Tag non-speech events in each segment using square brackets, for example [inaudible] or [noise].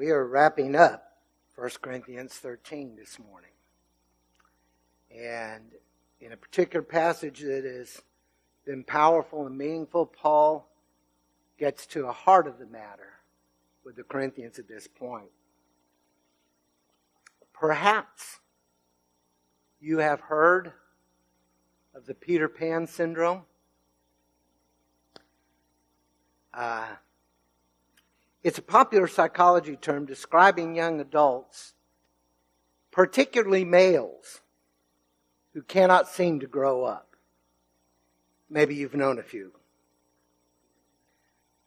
We are wrapping up 1 Corinthians 13 this morning. And in a particular passage that has been powerful and meaningful, Paul gets to the heart of the matter with the Corinthians at this point. Perhaps you have heard of the Peter Pan syndrome. Uh, it's a popular psychology term describing young adults, particularly males, who cannot seem to grow up. Maybe you've known a few.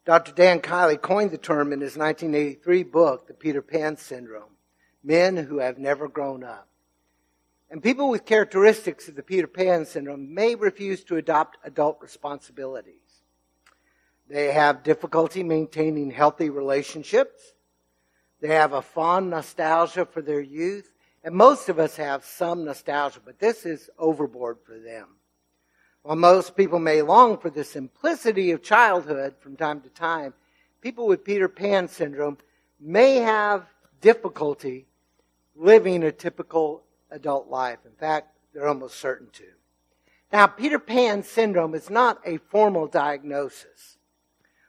Dr. Dan Kiley coined the term in his 1983 book, The Peter Pan Syndrome Men Who Have Never Grown Up. And people with characteristics of the Peter Pan syndrome may refuse to adopt adult responsibilities. They have difficulty maintaining healthy relationships. They have a fond nostalgia for their youth. And most of us have some nostalgia, but this is overboard for them. While most people may long for the simplicity of childhood from time to time, people with Peter Pan syndrome may have difficulty living a typical adult life. In fact, they're almost certain to. Now, Peter Pan syndrome is not a formal diagnosis.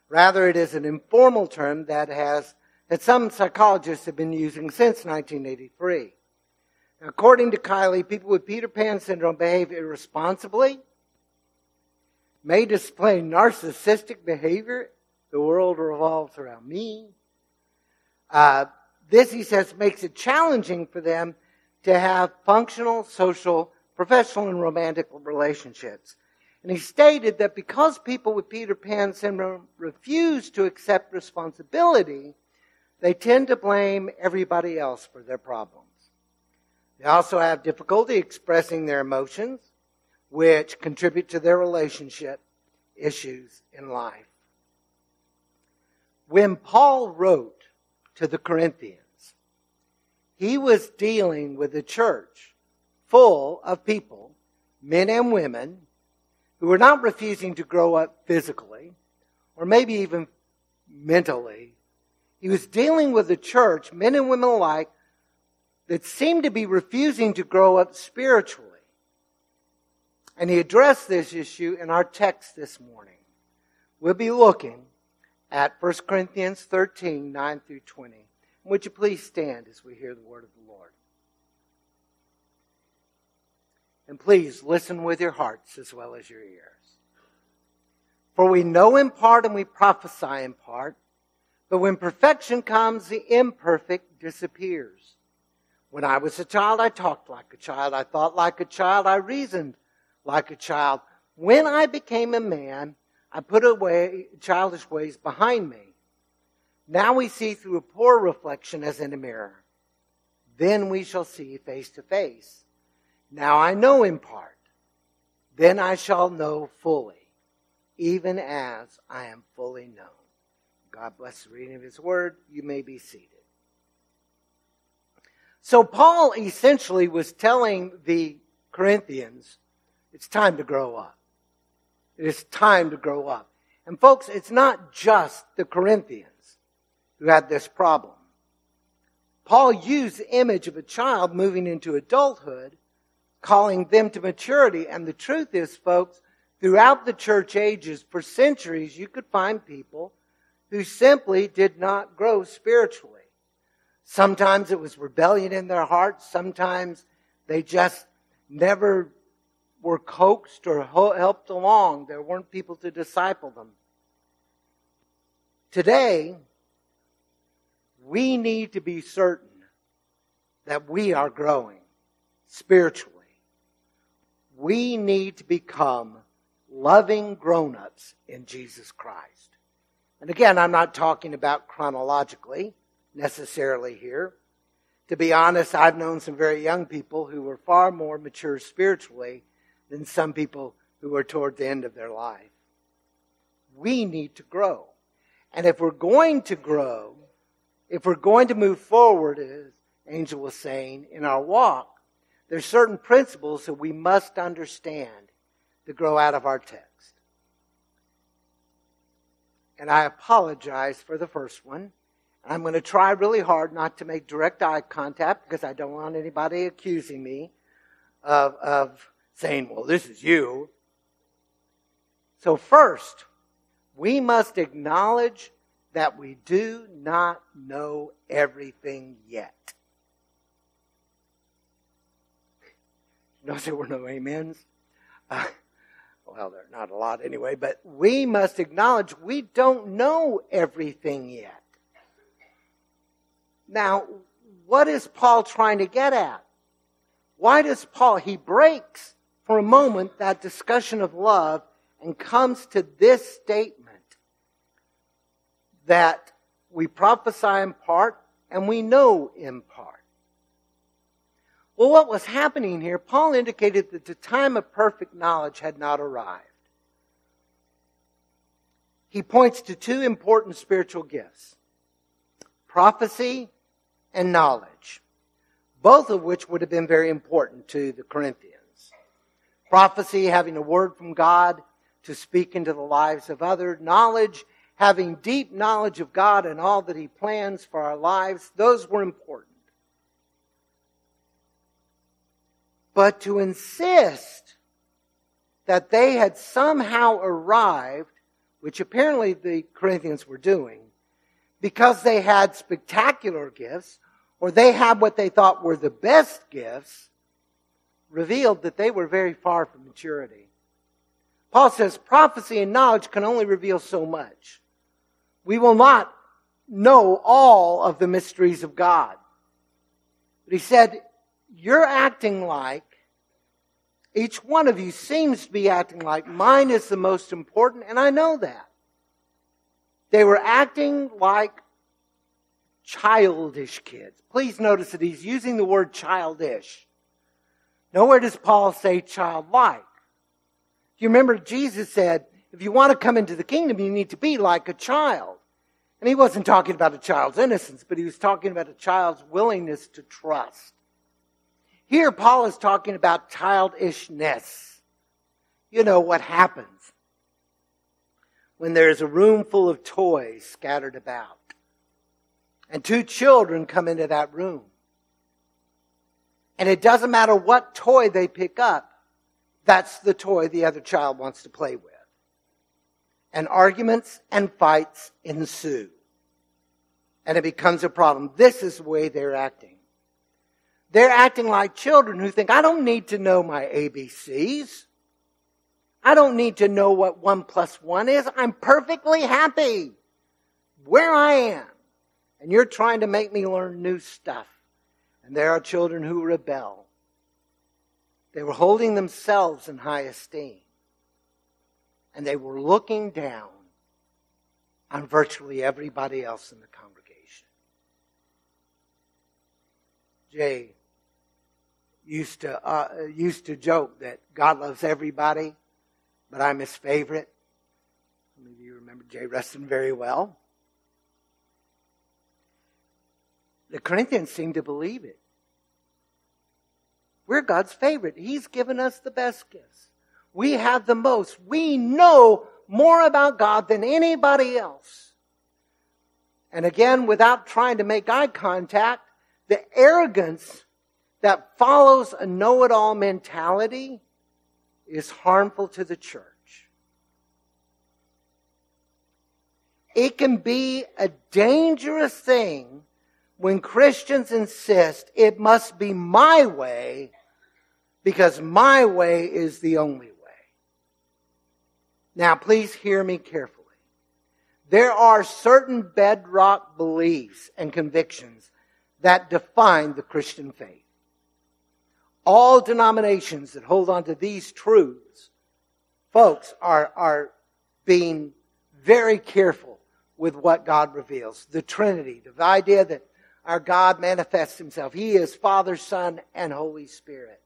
Rather, it is an informal term that has that some psychologists have been using since 1983. According to Kiley, people with Peter Pan syndrome behave irresponsibly, may display narcissistic behavior. The world revolves around me. Uh, this, he says, makes it challenging for them to have functional, social, professional, and romantic relationships. And he stated that because people with Peter Pan syndrome refuse to accept responsibility, they tend to blame everybody else for their problems. They also have difficulty expressing their emotions, which contribute to their relationship issues in life. When Paul wrote to the Corinthians, he was dealing with a church full of people, men and women, who were not refusing to grow up physically or maybe even mentally. He was dealing with a church, men and women alike, that seemed to be refusing to grow up spiritually. And he addressed this issue in our text this morning. We'll be looking at 1 Corinthians 13, 9 through 20. Would you please stand as we hear the word of the Lord? And please listen with your hearts as well as your ears. For we know in part and we prophesy in part, but when perfection comes, the imperfect disappears. When I was a child, I talked like a child. I thought like a child. I reasoned like a child. When I became a man, I put away childish ways behind me. Now we see through a poor reflection as in a mirror. Then we shall see face to face. Now I know in part. Then I shall know fully, even as I am fully known. God bless the reading of his word. You may be seated. So Paul essentially was telling the Corinthians, it's time to grow up. It is time to grow up. And folks, it's not just the Corinthians who had this problem. Paul used the image of a child moving into adulthood, calling them to maturity. And the truth is, folks, throughout the church ages, for centuries, you could find people who simply did not grow spiritually. Sometimes it was rebellion in their hearts. Sometimes they just never were coaxed or helped along. There weren't people to disciple them. Today, we need to be certain that we are growing spiritually. We need to become loving grown ups in Jesus Christ. And again, I'm not talking about chronologically necessarily here. To be honest, I've known some very young people who were far more mature spiritually than some people who are toward the end of their life. We need to grow. And if we're going to grow, if we're going to move forward, as Angel was saying, in our walk, there's certain principles that we must understand to grow out of our text. And I apologize for the first one. I'm going to try really hard not to make direct eye contact because I don't want anybody accusing me of, of saying, well, this is you. So first, we must acknowledge that we do not know everything yet. Notice there were no amens. Uh, well, there are not a lot anyway, but we must acknowledge we don't know everything yet. Now, what is Paul trying to get at? Why does Paul, he breaks for a moment that discussion of love and comes to this statement that we prophesy in part and we know in part. Well, what was happening here, Paul indicated that the time of perfect knowledge had not arrived. He points to two important spiritual gifts prophecy and knowledge, both of which would have been very important to the Corinthians. Prophecy, having a word from God to speak into the lives of others, knowledge, having deep knowledge of God and all that He plans for our lives, those were important. But to insist that they had somehow arrived, which apparently the Corinthians were doing, because they had spectacular gifts, or they had what they thought were the best gifts, revealed that they were very far from maturity. Paul says prophecy and knowledge can only reveal so much. We will not know all of the mysteries of God. But he said, you're acting like, each one of you seems to be acting like mine is the most important, and I know that. They were acting like childish kids. Please notice that he's using the word childish. Nowhere does Paul say childlike. You remember Jesus said, if you want to come into the kingdom, you need to be like a child. And he wasn't talking about a child's innocence, but he was talking about a child's willingness to trust. Here, Paul is talking about childishness. You know what happens when there's a room full of toys scattered about, and two children come into that room. And it doesn't matter what toy they pick up, that's the toy the other child wants to play with. And arguments and fights ensue. And it becomes a problem. This is the way they're acting. They're acting like children who think, I don't need to know my ABCs. I don't need to know what one plus one is. I'm perfectly happy where I am. And you're trying to make me learn new stuff. And there are children who rebel. They were holding themselves in high esteem. And they were looking down on virtually everybody else in the congregation. Jay used to uh, used to joke that God loves everybody, but I'm His favorite. Some of you remember Jay Rustin very well. The Corinthians seem to believe it. We're God's favorite. He's given us the best gifts. We have the most. We know more about God than anybody else. And again, without trying to make eye contact, the arrogance that follows a know it all mentality is harmful to the church. It can be a dangerous thing when Christians insist it must be my way because my way is the only way. Now, please hear me carefully. There are certain bedrock beliefs and convictions that define the Christian faith all denominations that hold on to these truths, folks, are, are being very careful with what God reveals. The Trinity, the idea that our God manifests himself. He is Father, Son, and Holy Spirit.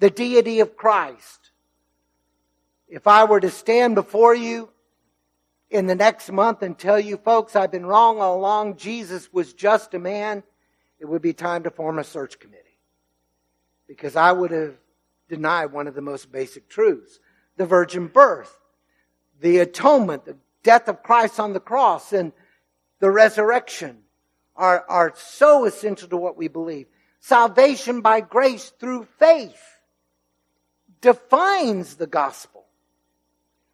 The deity of Christ. If I were to stand before you in the next month and tell you, folks, I've been wrong all along, Jesus was just a man, it would be time to form a search committee because I would have denied one of the most basic truths the virgin birth, the atonement, the death of Christ on the cross, and the resurrection are, are so essential to what we believe. Salvation by grace through faith defines the gospel.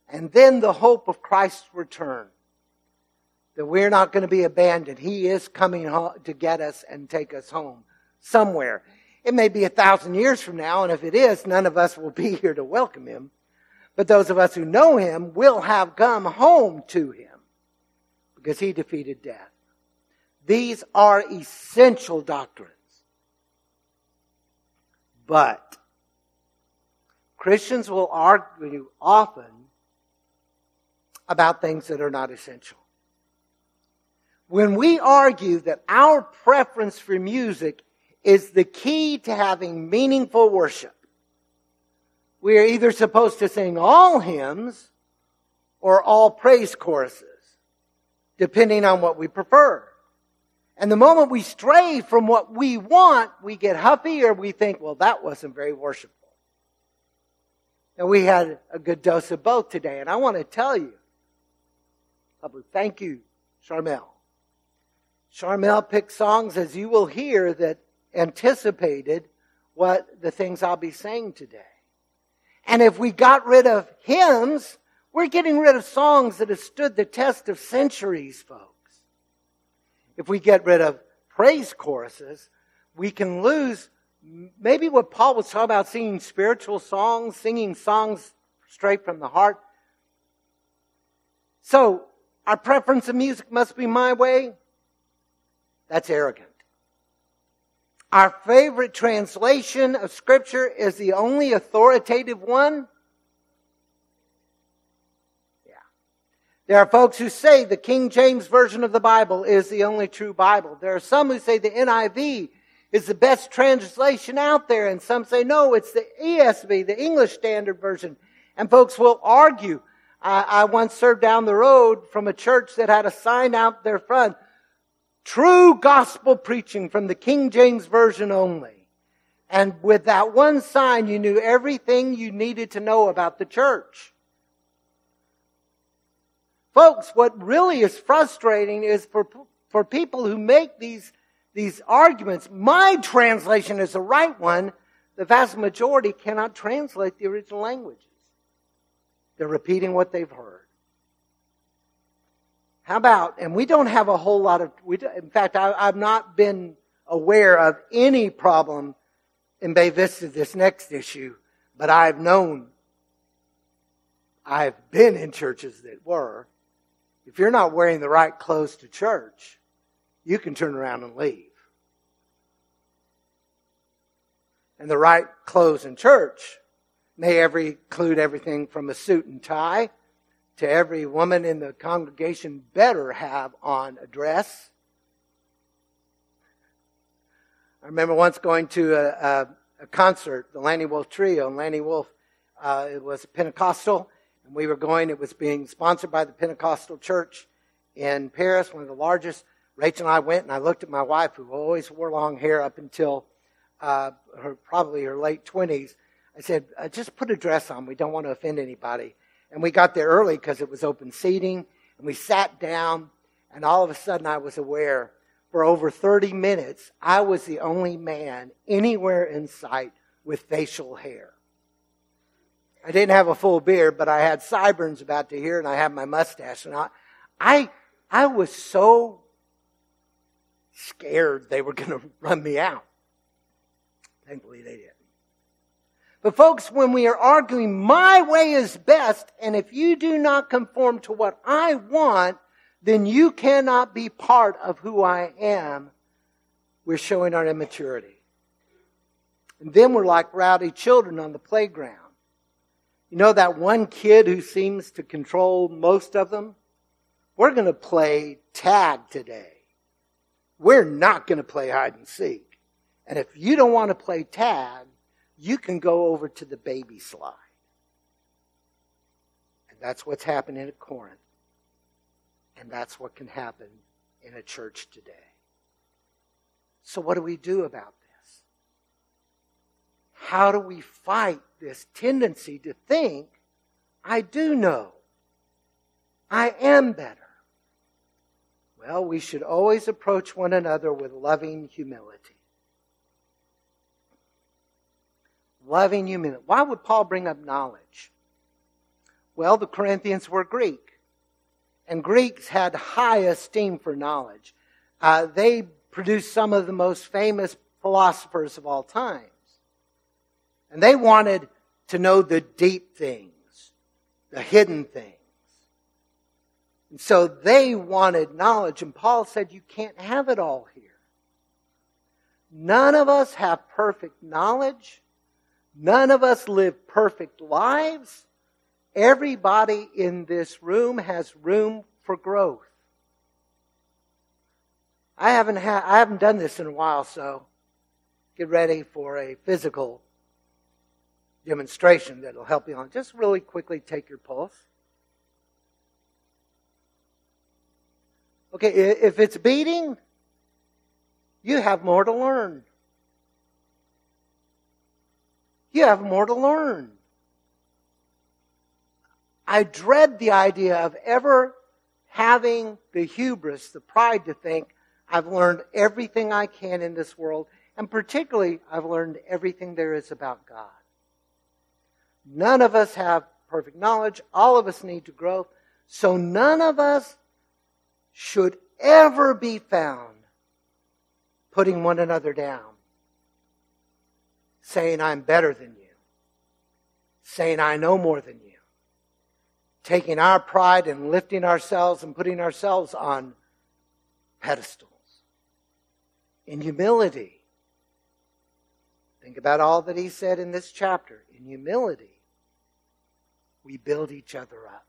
And then the hope of Christ's return. That we're not going to be abandoned. He is coming to get us and take us home somewhere. It may be a thousand years from now, and if it is, none of us will be [laughs] here to welcome him. But those of us who know him will have come home to him because he defeated death. These are essential doctrines. But Christians will argue often about things that are not essential. When we argue that our preference for music is the key to having meaningful worship, we are either supposed to sing all hymns or all praise choruses, depending on what we prefer. And the moment we stray from what we want, we get huffy or we think, well, that wasn't very worshipful. And we had a good dose of both today. And I want to tell you, public thank you, Charmel. Charmel picked songs, as you will hear, that anticipated what the things I'll be saying today. And if we got rid of hymns, we're getting rid of songs that have stood the test of centuries, folks. If we get rid of praise choruses, we can lose maybe what Paul was talking about singing spiritual songs, singing songs straight from the heart. So, our preference of music must be my way. That's arrogant. Our favorite translation of Scripture is the only authoritative one. Yeah. There are folks who say the King James Version of the Bible is the only true Bible. There are some who say the NIV is the best translation out there, and some say no, it's the ESV, the English Standard Version. And folks will argue. I, I once served down the road from a church that had a sign out their front, true gospel preaching from the King James Version only. And with that one sign, you knew everything you needed to know about the church. Folks, what really is frustrating is for, for people who make these, these arguments, my translation is the right one. The vast majority cannot translate the original languages. They're repeating what they've heard. How about, and we don't have a whole lot of, we, in fact, I, I've not been aware of any problem in Bay Vista, this next issue, but I've known, I've been in churches that were, if you're not wearing the right clothes to church, you can turn around and leave. And the right clothes in church may every, include everything from a suit and tie to every woman in the congregation better have on a dress. I remember once going to a, a, a concert, the Lanny Wolf Trio, and Lanny Wolf, uh, it was Pentecostal, and we were going. It was being sponsored by the Pentecostal Church in Paris, one of the largest. Rachel and I went, and I looked at my wife, who always wore long hair up until uh, her probably her late twenties. I said, uh, "Just put a dress on. We don't want to offend anybody." And we got there early because it was open seating, and we sat down. And all of a sudden, I was aware for over 30 minutes, I was the only man anywhere in sight with facial hair. I didn't have a full beard, but I had sideburns about to here, and I had my mustache. And I, I, I was so scared they were going [laughs] to run me out. Thankfully, they didn't. But folks, when we are arguing, my way is best, and if you do not conform to what I want, then you cannot be part of who I am. We're showing our immaturity. And then we're like rowdy children on the playground. You know that one kid who seems to control most of them? We're going to play tag today. We're not going to play hide and seek. And if you don't want to play tag, you can go over to the baby slide. And that's what's happening at Corinth. And that's what can happen in a church today. So, what do we do about this? How do we fight this tendency to think, I do know. I am better. Well, we should always approach one another with loving humility. Loving humility. Why would Paul bring up knowledge? Well, the Corinthians were Greek, and Greeks had high esteem for knowledge. Uh, they produced some of the most famous philosophers of all times. And they wanted to know the deep things, the hidden things. And so they wanted knowledge, and Paul said, You can't have it all here. None of us have perfect knowledge. None of us live perfect lives. Everybody in this room has room for growth. I haven't ha- I haven't done this in a while, so get ready for a physical demonstration that'll help you on. Just really quickly take your pulse. Okay, if it's beating, you have more to learn. You have more to learn. I dread the idea of ever having the hubris, the pride to think, I've learned everything I can in this world, and particularly, I've learned everything there is about God. None of us have perfect knowledge. All of us need to grow. So none of us should ever be found putting one another down, saying, I'm better than you, saying, I know more than you, taking our pride and lifting ourselves and putting ourselves on pedestals. In humility, think about all that he said in this chapter. In humility, we build each other up.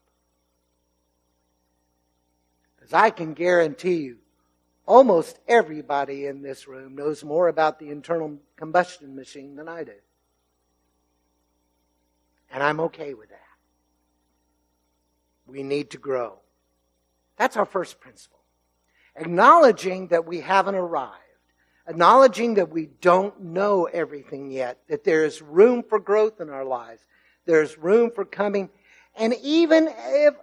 Because I can guarantee you, almost everybody in this room knows more about the internal combustion machine than I do. And I'm okay with that. We need to grow. That's our first principle. Acknowledging that we haven't arrived. Acknowledging that we don't know everything yet. That there is room for growth in our lives. There's room for coming. And even if,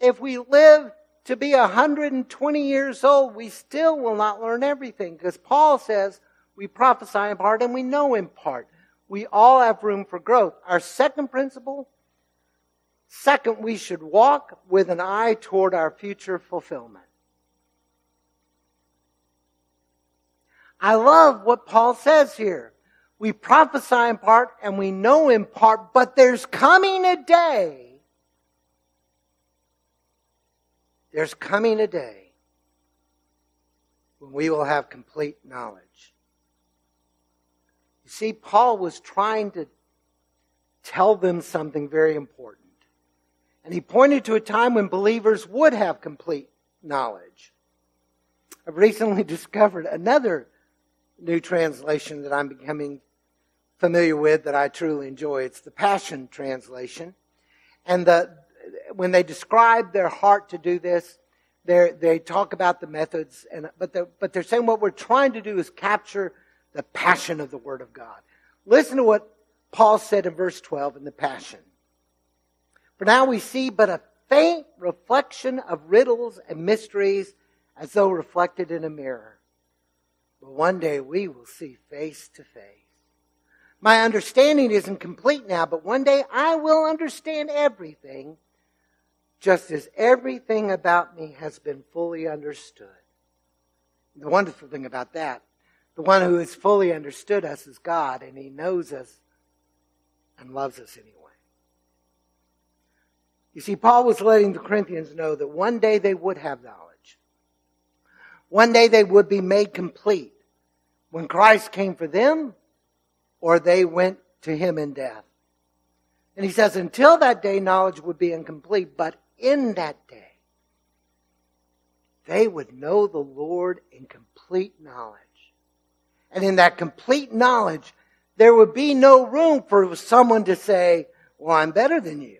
if we live to be 120 years old, we still will not learn everything because Paul says we prophesy in part and we know in part. We all have room for growth. Our second principle, second, we should walk with an eye toward our future fulfillment. I love what Paul says here. We prophesy in part and we know in part, but there's coming a day There's coming a day when we will have complete knowledge. You see, Paul was trying to tell them something very important. And he pointed to a time when believers would have complete knowledge. I've recently [laughs] discovered another new translation that I'm becoming familiar with that I truly enjoy. It's the Passion Translation. And the, when they describe their heart to do this, they talk about the methods, and, but, they're, but they're saying what we're trying to do is capture the passion of the Word of God. Listen to what Paul said in verse 12 in the Passion. For now we see but a faint reflection of riddles and mysteries as though reflected in a mirror. But one day we will see face to face. My understanding isn't complete now, but one day I will understand everything just as everything about me has been fully understood. The wonderful thing about that, the one who has fully understood us is God, and He knows us and loves us anyway. You see, Paul was letting the Corinthians know that one day they would have knowledge. One day they would be made complete when Christ came for them or they went to Him in death. And he says, until that day, knowledge would be incomplete, but in that day, they would know the Lord in complete knowledge. And in that complete knowledge, there would be no room for someone to say, well, I'm better than you.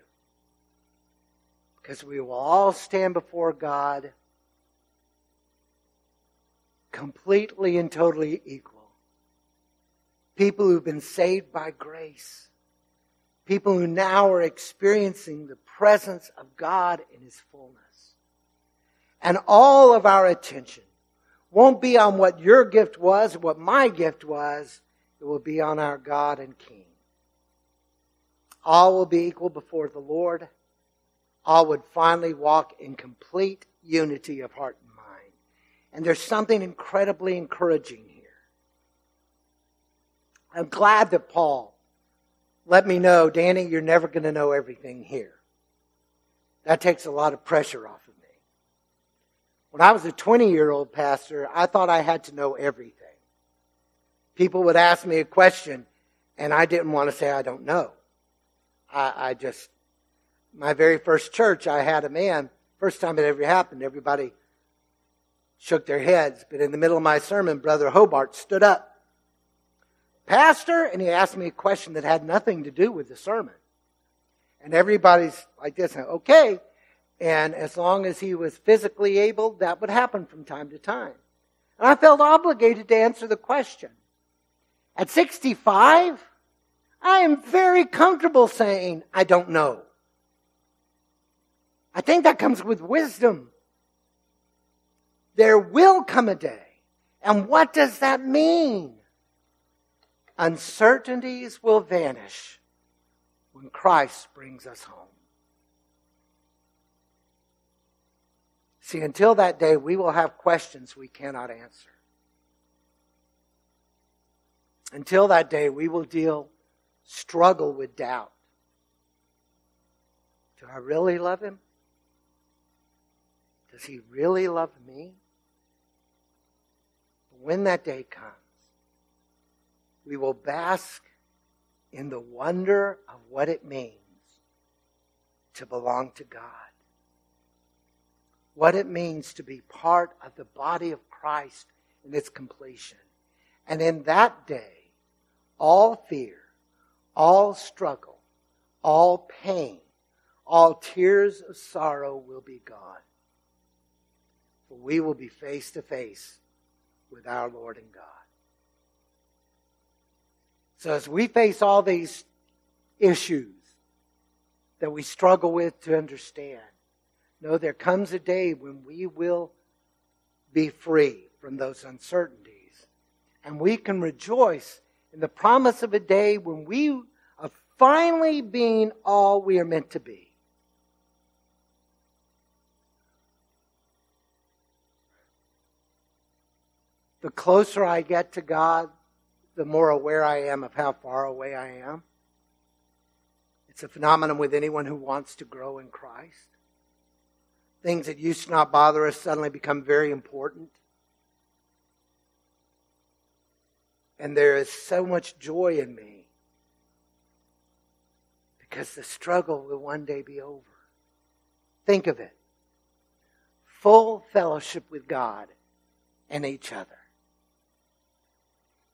Because we will all stand before God completely and totally equal. People who've been saved by grace People who now are experiencing the presence of God in His fullness. And all of our attention won't be on what your gift was, what my gift was. It will be on our God and King. All will be equal before the Lord. All would finally walk in complete unity of heart and mind. And there's something incredibly encouraging here. I'm glad that Paul let me know, Danny, you're never going to know everything here. That takes a lot of pressure off of me. When I was a 20 year old pastor, I thought I had to know everything. People would ask me a question, and I didn't want to say I don't know. I, I just, my very first church, I had a man, first time it ever happened, everybody shook their heads, but in the middle of my sermon, Brother Hobart stood up Pastor, and he asked me a question that had nothing to do with the sermon. And everybody's like this, okay. And as long as he was physically able, that would happen from time to time. And I felt obligated to answer the question. At 65, I am very comfortable saying, I don't know. I think that comes with wisdom. There will come a day. And what does that mean? Uncertainties will vanish when Christ brings us home. See, until that day, we will have questions we cannot answer. Until that day, we will deal, struggle with doubt. Do I really love him? Does he really love me? But When that day comes, we will bask in the wonder of what it means to belong to God. What it means to be part of the body of Christ in its completion. And in that day, all fear, all struggle, all pain, all tears of sorrow will be gone. For we will be face to face with our Lord and God. So as we face all these issues that we struggle with to understand, know there comes a day when we will be free from those uncertainties. And we can rejoice in the promise of a day when we are finally being all we are meant to be. The closer I get to God, the more aware I am of how far away I am. It's a phenomenon with anyone who wants to grow in Christ. Things that used to not bother us suddenly become very important. And there is so much joy in me because the struggle will one day be over. Think of it full fellowship with God and each other.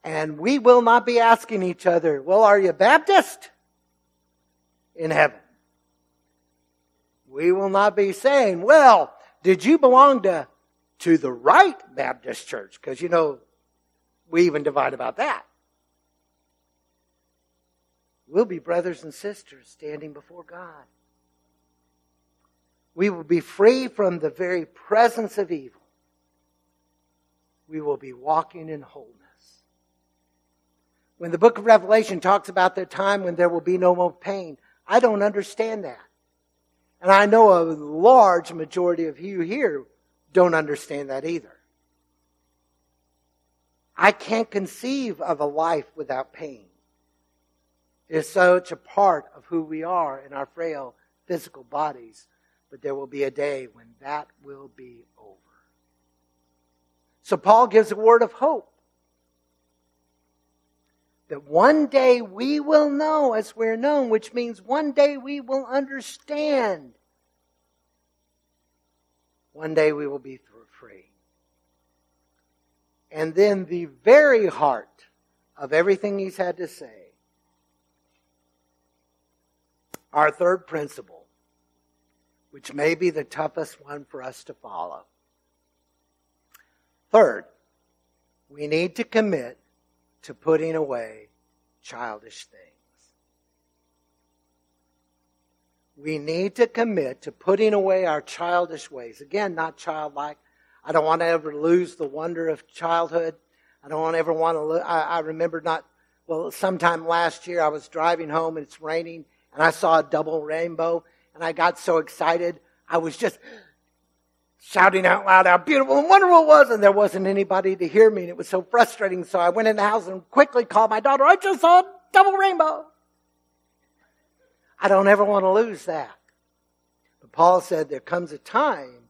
And we will not be asking each other, well, are you Baptist? In heaven. We will not be saying, well, did you belong to, to the right Baptist church? Because, you know, we even divide about that. We'll be brothers and sisters standing before God. We will be free from the very presence of evil. We will be walking in wholeness. When the book of Revelation talks about the time when there will be no more pain, I don't understand that. And I know a large majority of you here don't understand that either. I can't conceive of a life without pain. It is such a part of who we are in our frail physical bodies. But there will be a day when that will be over. So Paul gives a word of hope that one day we will know as we're known, which means one day we will understand. One day we will be free. And then the very heart of everything he's had to say, our third principle, which may be the toughest one for us to follow. Third, we need to commit to putting away childish things. we need to commit to putting away our childish ways. Again, not childlike. I don't want to ever lose the wonder of childhood. I don't want to ever want to. Lo- I, I remember not. Well, sometime last year I was driving home and it's raining and I saw a double rainbow and I got so excited I was just shouting out loud how beautiful and wonderful it was and there wasn't anybody to hear me and it was so frustrating so I went in the house and quickly called my daughter. I just saw a double rainbow. I don't ever want to lose that. But Paul said there comes a time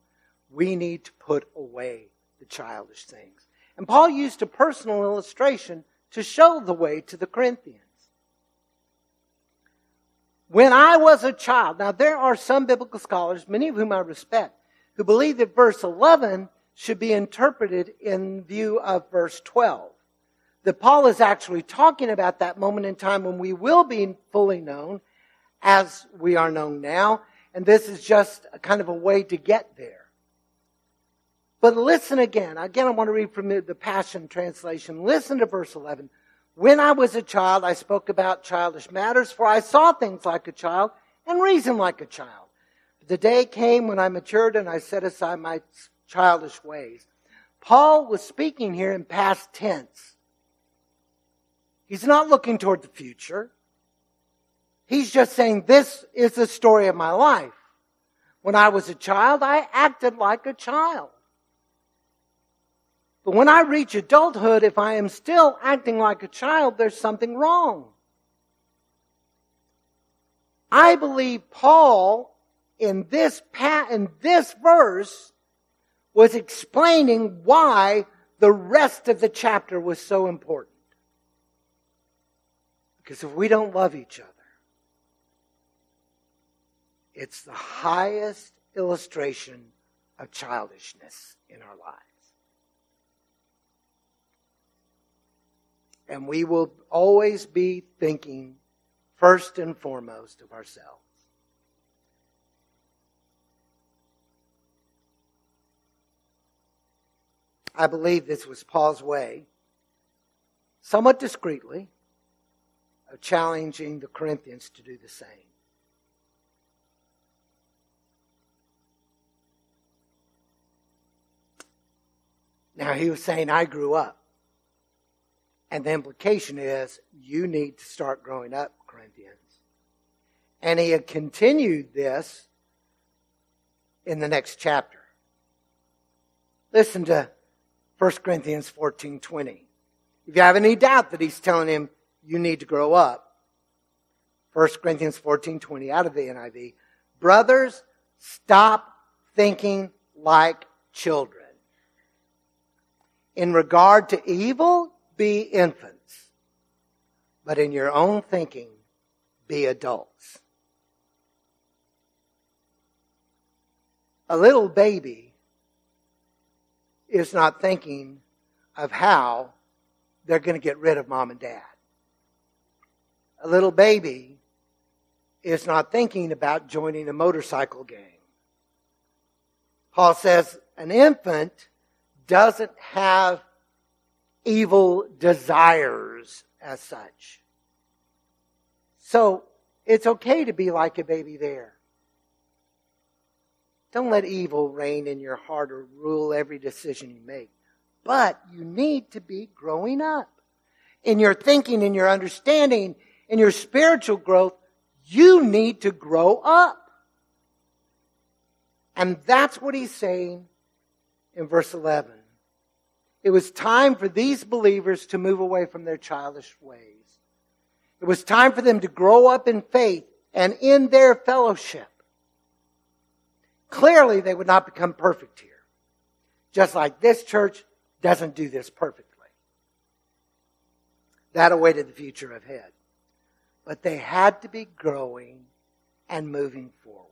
we need to put away the childish things. And Paul used a personal illustration to show the way to the Corinthians. When I was a child, now there are some biblical scholars, many of whom I respect, who believe that verse 11 should be interpreted in view of verse 12. That Paul is actually talking about that moment in time when we will be fully known as we are known now. And this is just a kind of a way to get there. But listen again. Again, I want to read from the Passion Translation. Listen to verse 11. When I was a child, I spoke about childish matters, for I saw things like a child and reasoned like a child. The day came when I matured and I set aside my childish ways. Paul was speaking here in past tense. He's not looking toward the future. He's just saying, this is the story of my life. When I was a child, I acted like a child. But when I reach adulthood, if I am still acting like a child, there's something wrong. I believe Paul in this in this verse was explaining why the rest of the chapter was so important. Because if we don't love each other, it's the highest illustration of childishness in our lives. And we will always be thinking first and foremost of ourselves. I believe this was Paul's way, somewhat discreetly, of challenging the Corinthians to do the same. Now, he was saying, I grew up. And the implication is, you need to start growing up, Corinthians. And he had continued this in the next chapter. Listen to 1 Corinthians 14 20. If you have any doubt that he's telling him you need to grow up, 1 Corinthians 14 20 out of the NIV, brothers, stop thinking like children. In regard to evil, be infants. But in your own thinking, be adults. A little baby is not thinking of how they're going to get rid of mom and dad. A little baby is not thinking about joining a motorcycle gang. Paul says an infant doesn't have evil desires as such. So it's okay to be like a baby there. Don't let evil reign in your heart or rule every decision you make. But you need to be growing up. In your thinking, in your understanding, in your spiritual growth, you need to grow up. And that's what he's saying in verse 11. It was time for these believers to move away from their childish ways. It was time for them to grow up in faith and in their fellowship. Clearly, they would not become perfect here. Just like this church doesn't do this perfectly. That awaited the future ahead. But they had to be growing and moving forward.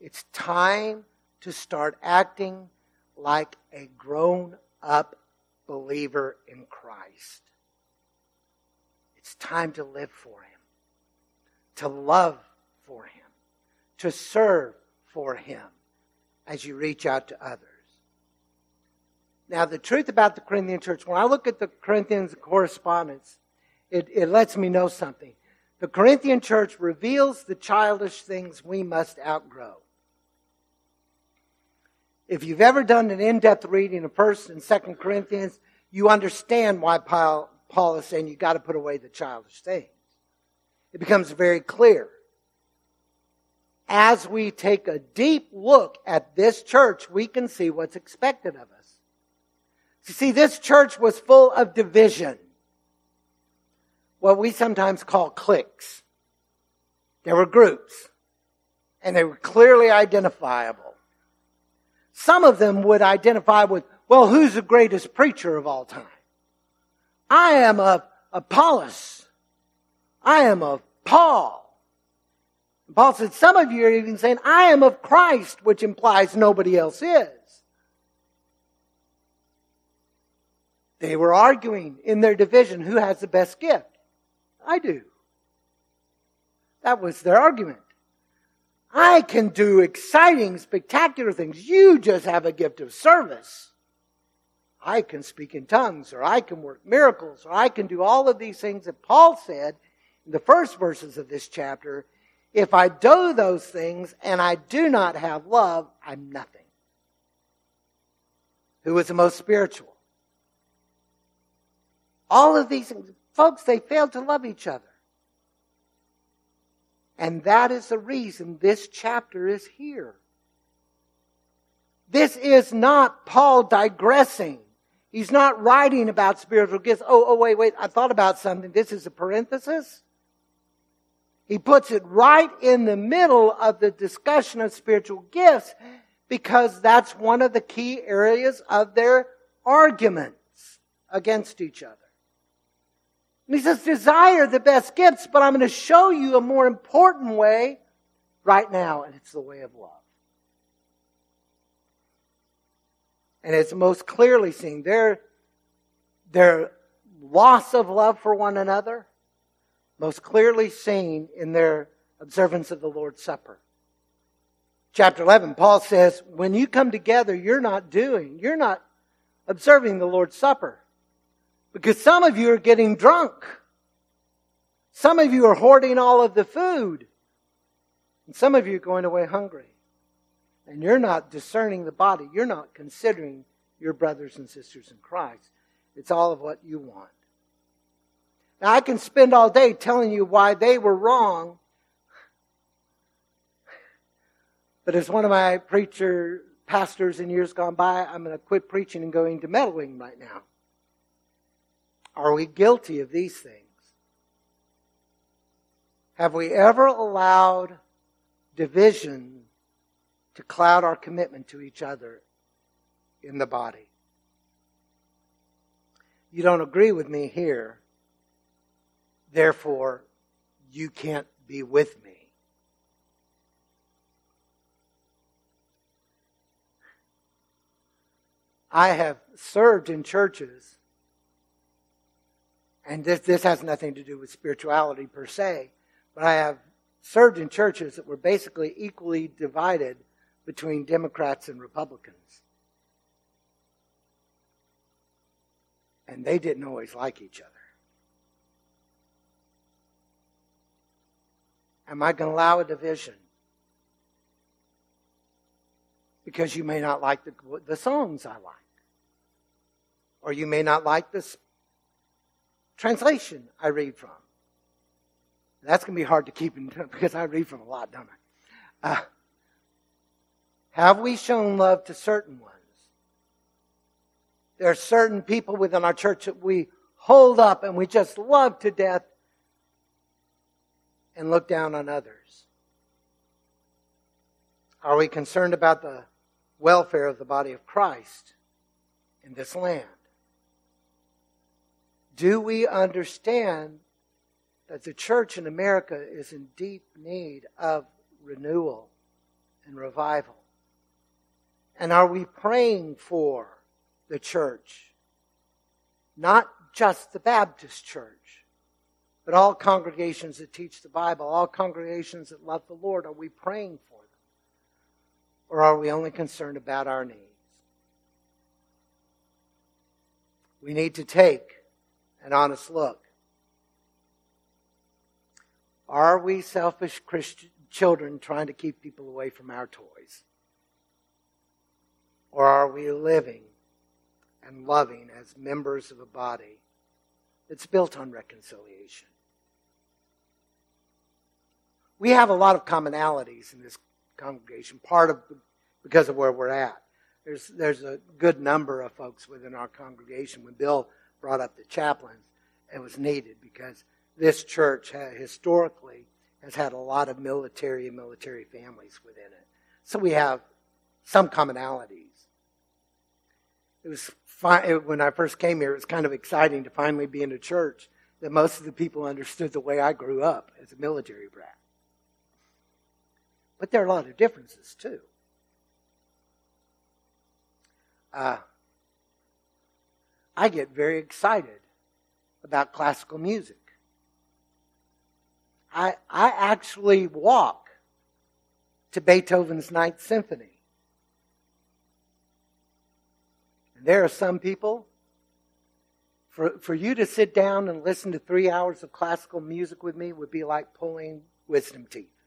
It's time to start acting like a grown up believer in Christ. It's time to live for Him, to love for Him, to serve for Him as you reach out to others. Now, the truth about the Corinthian church, when I look at the Corinthians correspondence, it, it lets me know something. The Corinthian church reveals the childish things we must outgrow. If you've ever done an in-depth reading of 1st and 2nd Corinthians, you understand why Paul, Paul is saying you've got to put away the childish things. It becomes very clear. As we take a deep look at this church, we can see what's expected of us. You see, this church was full of division. What we sometimes call cliques. There were groups. And they were clearly identifiable. Some of them would identify with, well, who's the greatest preacher of all time? I am of Apollos. I am of Paul. And Paul said, some of you are even saying, I am of Christ, which implies nobody else is. They were arguing in their division who has the best gift. I do. That was their argument. I can do exciting, spectacular things. You just have a gift of service. I can speak in tongues, or I can work miracles, or I can do all of these things that Paul said in the first verses of this chapter. If I do those things and I do not have love, I'm nothing. Who is the most spiritual? All of these things. Folks, they fail to love each other. And that is the reason this chapter is here. This is not Paul digressing. He's not writing about spiritual gifts. Oh, oh, wait, wait. I thought about something. This is a parenthesis. He puts it right in the middle of the discussion of spiritual gifts because that's one of the key areas of their arguments against each other. And he says, desire the best gifts, but I'm going to show you a more important way right now, and it's the way of love. And it's most clearly seen their, their loss of love for one another, most clearly seen in their observance of the Lord's Supper. Chapter 11, Paul says, when you come together, you're not doing, you're not observing the Lord's Supper. Because some of you are getting drunk. Some of you are hoarding all of the food. And some of you are going away hungry. And you're not discerning the body. You're not considering your brothers and sisters in Christ. It's all of what you want. Now, I can spend all day telling you why they were wrong. But as one of my preacher pastors in years gone by, I'm going to quit preaching and going to meddling right now. Are we guilty of these things? Have we ever allowed division to cloud our commitment to each other in the body? You don't agree with me here, therefore, you can't be with me. I have served in churches and this, this has nothing to do with spirituality per se, but I have served in churches that were basically equally divided between Democrats and Republicans. And they didn't always like each other. Am I going to allow a division? Because you may not like the, the songs I like. Or you may not like this translation I read from. That's going to be hard to keep in because I read from a lot, don't I? Uh, have we shown love to certain ones? There are certain people within our church that we hold up and we just love to death and look down on others. Are we concerned about the welfare of the body of Christ in this land? Do we understand that the church in America is in deep need of renewal and revival? And are we praying for the church? Not just the Baptist church, but all congregations that teach the Bible, all congregations that love the Lord. Are we praying for them? Or are we only concerned about our needs? We need to take an honest look. Are we selfish Christian children trying to keep people away from our toys? Or are we living and loving as members of a body that's built on reconciliation? We have a lot of commonalities in this congregation, part of because of where we're at. There's, there's a good number of folks within our congregation. When Bill brought up the chaplains, it was needed because this church historically has had a lot of military and military families within it. So we have some commonalities. It was fine, when I first came here, it was kind of exciting to finally be in a church that most of the people understood the way I grew up as a military brat. But there are a lot of differences too. Uh, I get very excited about classical music. I, I actually walk to Beethoven's Ninth Symphony. And there are some people, for, for you to sit down and listen to three hours of classical music with me would be like pulling wisdom teeth.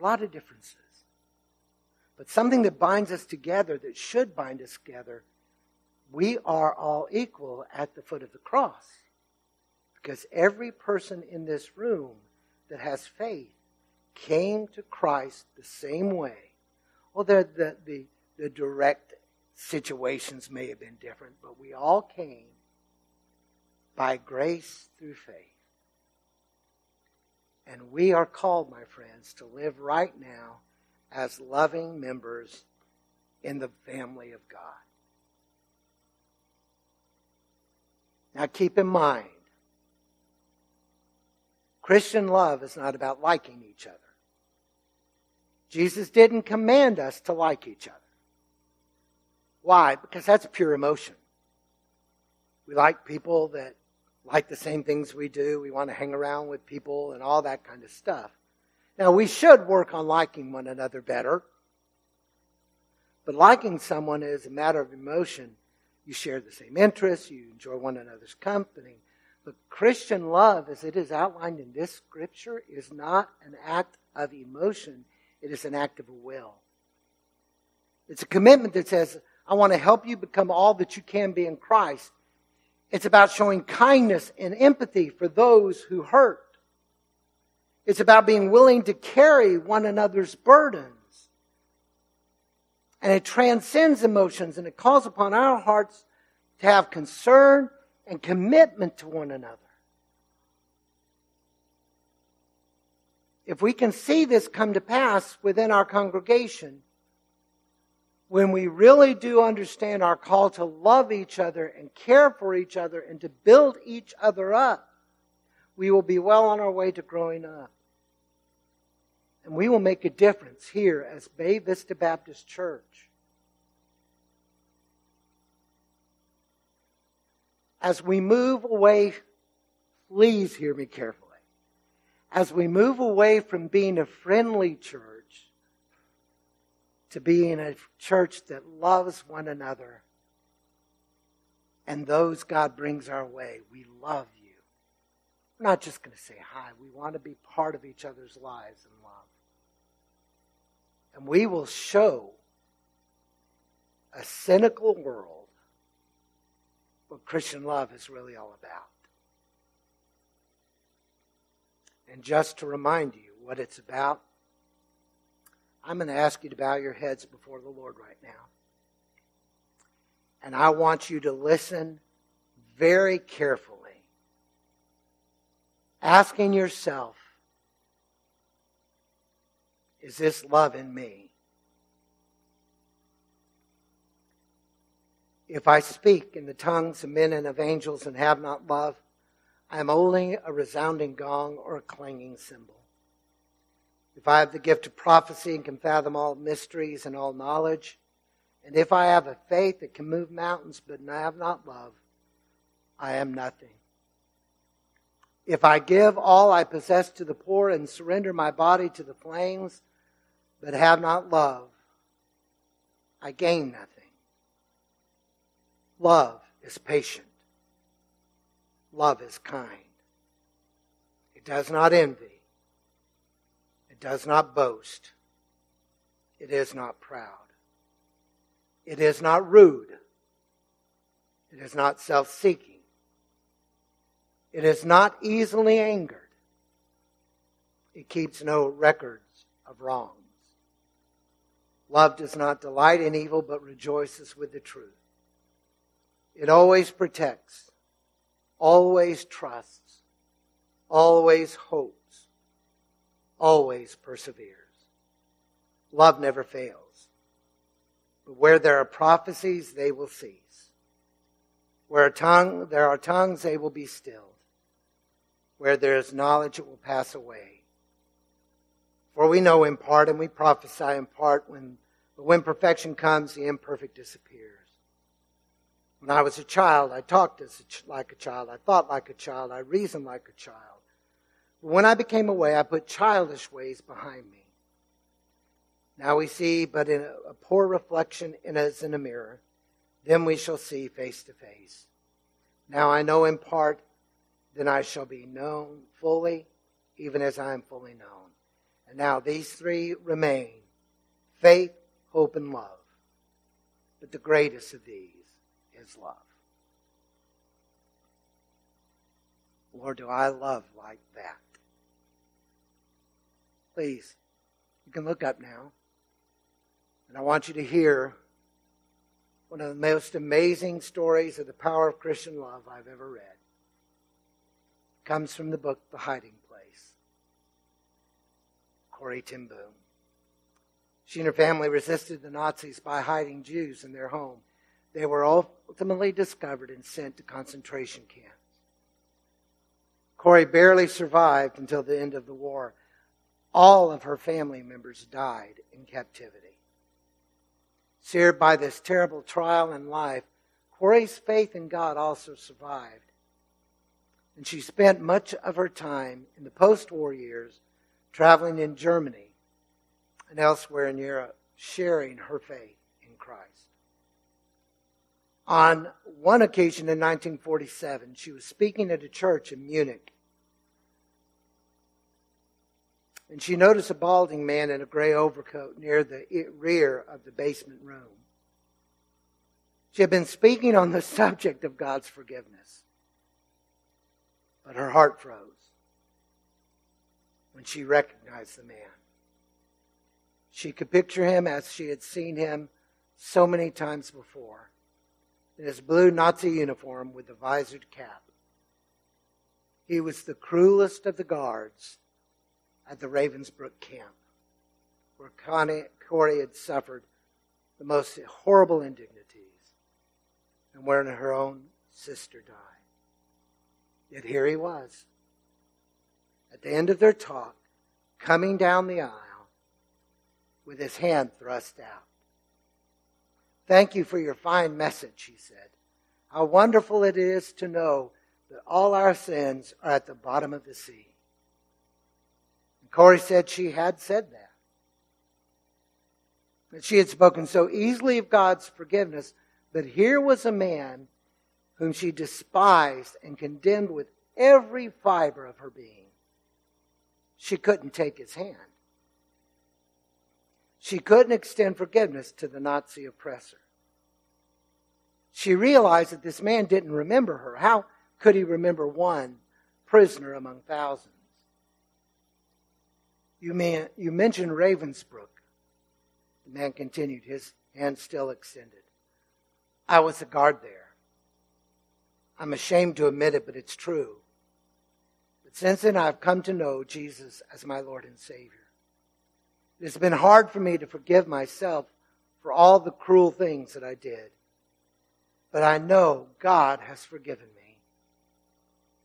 A lot of differences. But something that binds us together, that should bind us together, we are all equal at the foot of the cross. Because every person in this room that has faith came to Christ the same way. Well, the, the, the, the direct situations may have been different, but we all came by grace through faith. And we are called, my friends, to live right now as loving members in the family of God. Now keep in mind, Christian love is not about liking each other. Jesus didn't command us to like each other. Why? Because that's pure emotion. We like people that like the same things we do. We want to hang around with people and all that kind of stuff. Now, we should work on liking one another better. But liking someone is a matter of emotion. You share the same interests, you enjoy one another's company, but Christian love, as it is outlined in this scripture, is not an act of emotion, it is an act of will. It's a commitment that says, I want to help you become all that you can be in Christ. It's about showing kindness and empathy for those who hurt. It's about being willing to carry one another's burdens. And it transcends emotions and it calls upon our hearts to have concern and commitment to one another. If we can see this come to pass within our congregation, when we really do understand our call to love each other and care for each other and to build each other up, we will be well on our way to growing up. And we will make a difference here as Bay Vista Baptist Church. as we move away, please hear me carefully. As we move away from being a friendly church to being a church that loves one another and those God brings our way, we love you. We're not just going to say hi. We want to be part of each other's lives in love. And we will show a cynical world what Christian love is really all about. And just to remind you what it's about, I'm going to ask you to bow your heads before the Lord right now. And I want you to listen very carefully, asking yourself, is this love in me? If I speak in the tongues of men and of angels and have not love, I am only a resounding gong or a clanging cymbal. If I have the gift of prophecy and can fathom all mysteries and all knowledge, and if I have a faith that can move mountains but I have not love, I am nothing. If I give all I possess to the poor and surrender my body to the flames, but have not love, I gain nothing. Love is patient. Love is kind. It does not envy. It does not boast. It is not proud. It is not rude. It is not self seeking. It is not easily angered. It keeps no records of wrongs. Love does not delight in evil, but rejoices with the truth. It always protects, always trusts, always hopes, always perseveres. Love never fails. But where there are prophecies, they will cease. Where tongue, there are tongues, they will be stilled. Where there is knowledge, it will pass away. For we know in part and we prophesy in part when, but when perfection comes, the imperfect disappears. When I was a child, I talked as a, like a child. I thought like a child. I reasoned like a child. When I became away, I put childish ways behind me. Now we see but in a, a poor reflection in as in a mirror. Then we shall see face to face. Now I know in part, then I shall be known fully, even as I am fully known. And now these three remain faith, hope, and love. But the greatest of these is love. Lord, do I love like that? Please, you can look up now. And I want you to hear one of the most amazing stories of the power of Christian love I've ever read. It comes from the book The Hiding Place*. Corrie ten Boom. She and her family resisted the Nazis by hiding Jews in their home. They were ultimately discovered and sent to concentration camps. Corrie barely survived until the end of the war. All of her family members died in captivity. Seared by this terrible trial in life, Corrie's faith in God also survived. And she spent much of her time in the post war years traveling in Germany and elsewhere in Europe, sharing her faith in Christ. On one occasion in 1947, she was speaking at a church in Munich. And she noticed a balding man in a gray overcoat near the rear of the basement room. She had been speaking on the [laughs] subject of God's forgiveness, but her heart froze when she recognized the man. She could picture him as she had seen him so many times before in his blue Nazi uniform with the visored cap. He was the cruelest of the guards at the Ravensbrück camp, where Connie, Corrie had suffered the most horrible indignities and where her own sister died. Yet here he was, at the end of their talk, coming down the aisle with his hand thrust out. Thank you for your fine message, he said. How wonderful it is to know that all our sins are at the bottom of the sea. Corrie said she had said that. That she had spoken so easily of God's forgiveness, but here was a man whom she despised and condemned with every fiber of her being. She couldn't take his hand. She couldn't extend forgiveness to the Nazi oppressor. She realized that this man didn't remember her. How could he remember one prisoner among thousands? You, man, you mentioned Ravensbrück. The man continued, his hand still extended. I was a guard there. I'm ashamed to admit it, but it's true. But since then, I've come to know Jesus as my Lord and Savior. It has been hard for me to forgive myself for all the cruel things that I did. But I know God has forgiven me.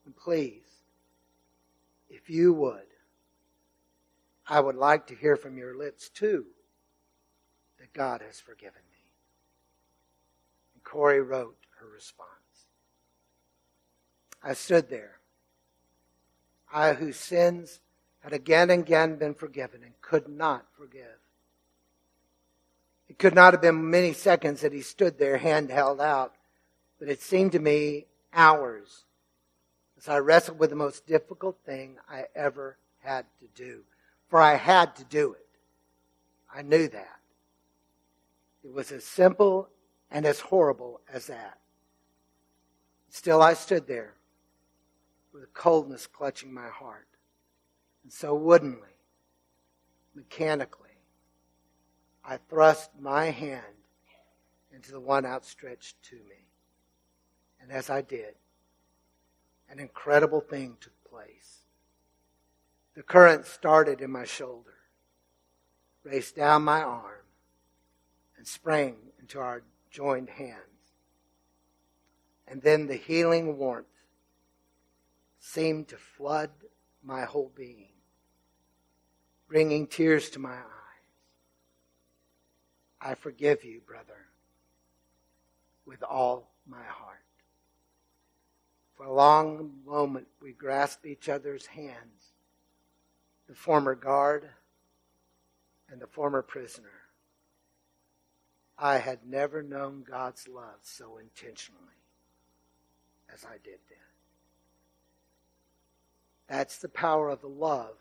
And please, if you would, I would like to hear from your lips too that God has forgiven me. And Corrie wrote her response. I stood there I whose sins had again and again been forgiven and could not forgive. It could not have been many seconds that he stood there, hand held out, but it seemed to me hours, as I wrestled with the most difficult thing I ever had to do. For I had to do it. I knew that. It was as simple and as horrible as that. Still, I stood there with a coldness clutching my heart. And so woodenly, mechanically, I thrust my hand into the one outstretched to me. And as I did, an incredible thing took place. The current started in my shoulder, raced down my arm, and sprang into our joined hands. And then the healing warmth seemed to flood my whole being, bringing tears to my eyes. I forgive you, brother, with all my heart. For a long moment, we grasped each other's hands, the former guard and the former prisoner. I had never known God's love so intentionally as I did then. That's the power of the love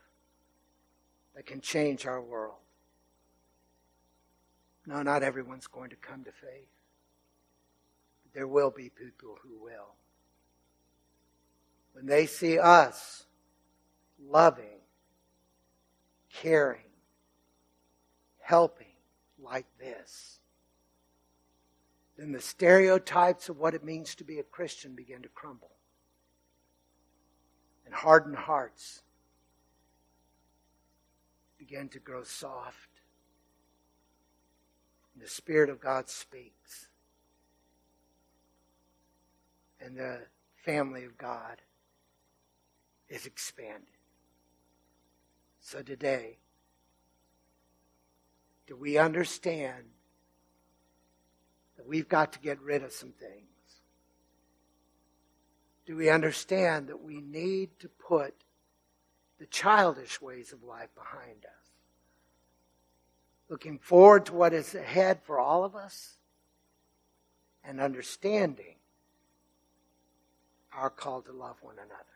that can change our world. No, not everyone's going to come to faith. But there will be people who will. When they see us loving, caring, helping like this, then the stereotypes of what it means to be a Christian begin to crumble. And hardened hearts begin to grow soft. And the Spirit of God speaks. And the family of God is expanded. So today, do we understand that we've got to get rid of some things? Do we understand that we need to put the childish ways of life behind us? Looking forward to what is ahead for all of us and understanding our call to love one another.